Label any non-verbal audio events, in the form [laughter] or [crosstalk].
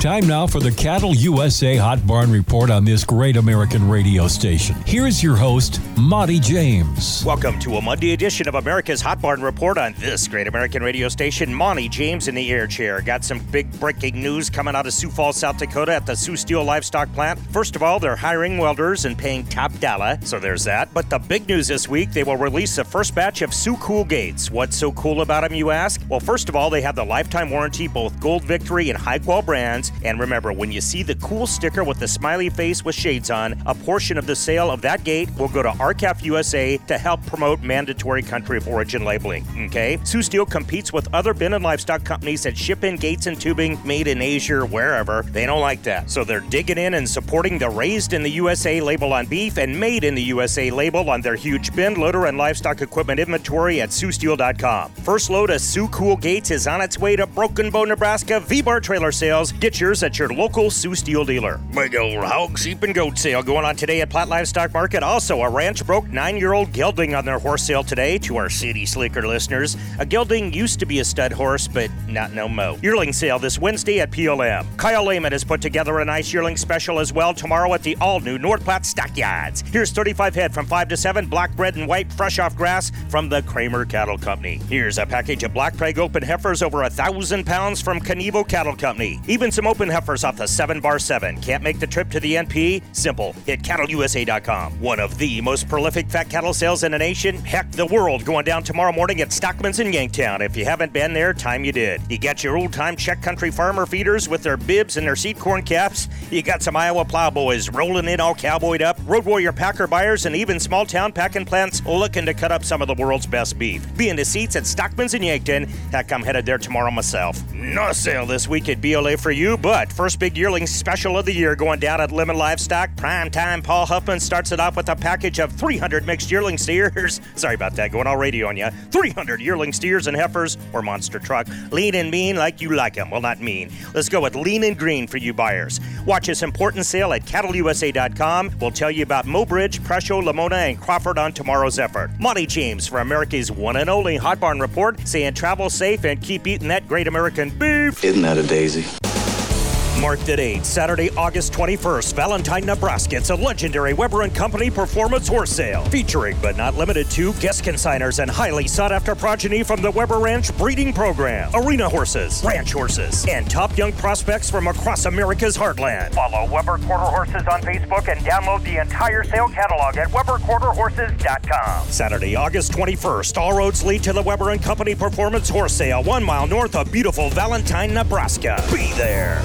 Time now for the Cattle USA Hot Barn Report on this great American radio station. Here's your host, Monty James. Welcome to a Monday edition of America's Hot Barn Report on this great American radio station. Monty James in the air chair. Got some big breaking news coming out of Sioux Falls, South Dakota at the Sioux Steel Livestock Plant. First of all, they're hiring welders and paying top dollar, so there's that. But the big news this week, they will release the first batch of Sioux Cool Gates. What's so cool about them, you ask? Well, first of all, they have the lifetime warranty, both Gold Victory and High Qual brands. And remember, when you see the cool sticker with the smiley face with shades on, a portion of the sale of that gate will go to R-CALF USA to help promote mandatory country of origin labeling. Okay? Sioux Steel competes with other bin and livestock companies that ship in gates and tubing made in Asia or wherever. They don't like that. So they're digging in and supporting the raised in the USA label on beef and made in the USA label on their huge bin, loader, and livestock equipment inventory at SiouxSteel.com. First load of Sioux Cool Gates is on its way to Broken Bow, Nebraska V-Bar trailer sales. Get at your local Sioux Steel dealer. Big old hog, sheep, and goat sale going on today at Platte Livestock Market. Also, a ranch broke nine-year-old gelding on their horse sale today to our city slicker listeners. A gelding used to be a stud horse, but not no mo. Yearling sale this Wednesday at PLM. Kyle Lehman has put together a nice yearling special as well tomorrow at the all-new North Platte Stockyards. Here's 35 head from 5 to 7, black bread and white, fresh off grass from the Kramer Cattle Company. Here's a package of black preg open heifers over a thousand pounds from Kenevo Cattle Company. Even some open heifers off the 7 bar 7. Can't make the trip to the NP? Simple. Hit cattleusa.com. One of the most prolific fat cattle sales in the nation, heck, the world, going down tomorrow morning at Stockman's in Yankton. If you haven't been there, time you did. You got your old time Czech country farmer feeders with their bibs and their seed corn caps. You got some Iowa plowboys rolling in all cowboyed up, Road Warrior Packer buyers, and even small town packing plants looking to cut up some of the world's best beef. Be in the seats at Stockman's in Yankton. Heck, I'm headed there tomorrow myself. No sale this week at BLA for you, but first big yearling special of the year going down at Lemmon Livestock. Prime time Paul Huffman starts it off with a package of 300 mixed yearling steers. [laughs] Sorry about that, going all radio on you. 300 yearling steers and heifers or monster truck. Lean and mean like you like them. Well, not mean. Let's go with lean and green for you buyers. Watch this important sale at cattleusa.com. We'll tell you about Mobridge, Presho, Lamona, and Crawford on tomorrow's effort. Monty James for America's one and only Hot Barn Report saying travel safe and keep eating that great American beef. Isn't that a daisy? Mark the date, Saturday, August 21st, Valentine, Nebraska. It's a legendary Weber and Company performance horse sale, featuring but not limited to guest consigners and highly sought after progeny from the Weber Ranch breeding program, arena horses, ranch horses, and top young prospects from across America's heartland. Follow Weber Quarter Horses on Facebook and download the entire sale catalog at WeberQuarterHorses.com. Saturday, August 21st, all roads lead to the Weber and Company performance horse sale, one mile north of beautiful Valentine, Nebraska. Be there.